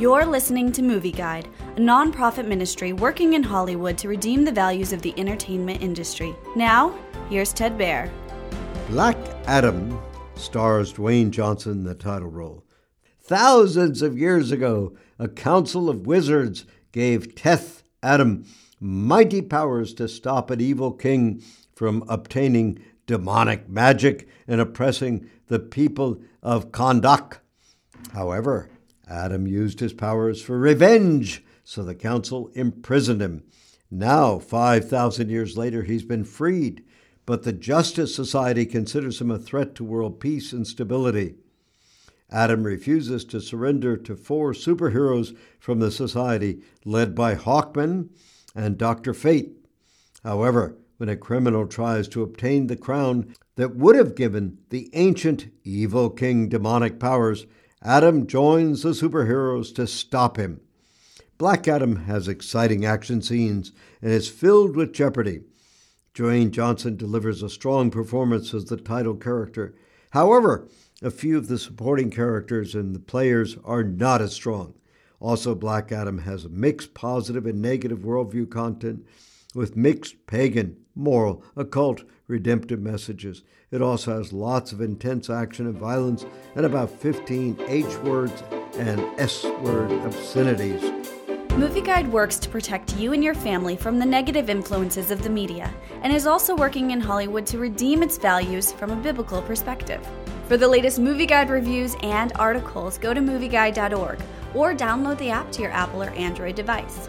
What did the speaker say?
You're listening to Movie Guide, a nonprofit ministry working in Hollywood to redeem the values of the entertainment industry. Now, here's Ted Baehr. Black Adam stars Dwayne Johnson in the title role. Thousands of years ago, a council of wizards gave Teth Adam mighty powers to stop an evil king from obtaining demonic magic and oppressing the people of Kahndaq. However, Adam used his powers for revenge, so the council imprisoned him. Now, 5,000 years later, he's been freed, but the Justice Society considers him a threat to world peace and stability. Adam refuses to surrender to four superheroes from the society, led by Hawkman and Dr. Fate. However, when a criminal tries to obtain the crown that would have given the ancient evil king demonic powers, Adam joins the superheroes to stop him. Black Adam has exciting action scenes and is filled with jeopardy. Dwayne Johnson delivers a strong performance as the title character. However, a few of the supporting characters and the players are not as strong. Also, Black Adam has mixed positive and negative worldview content with mixed pagan, moral, occult, redemptive messages. It also has lots of intense action and violence and about 15 H words and S word obscenities. Movie Guide works to protect you and your family from the negative influences of the media and is also working in Hollywood to redeem its values from a biblical perspective. For the latest Movie Guide reviews and articles, go to movieguide.org or download the app to your Apple or Android device.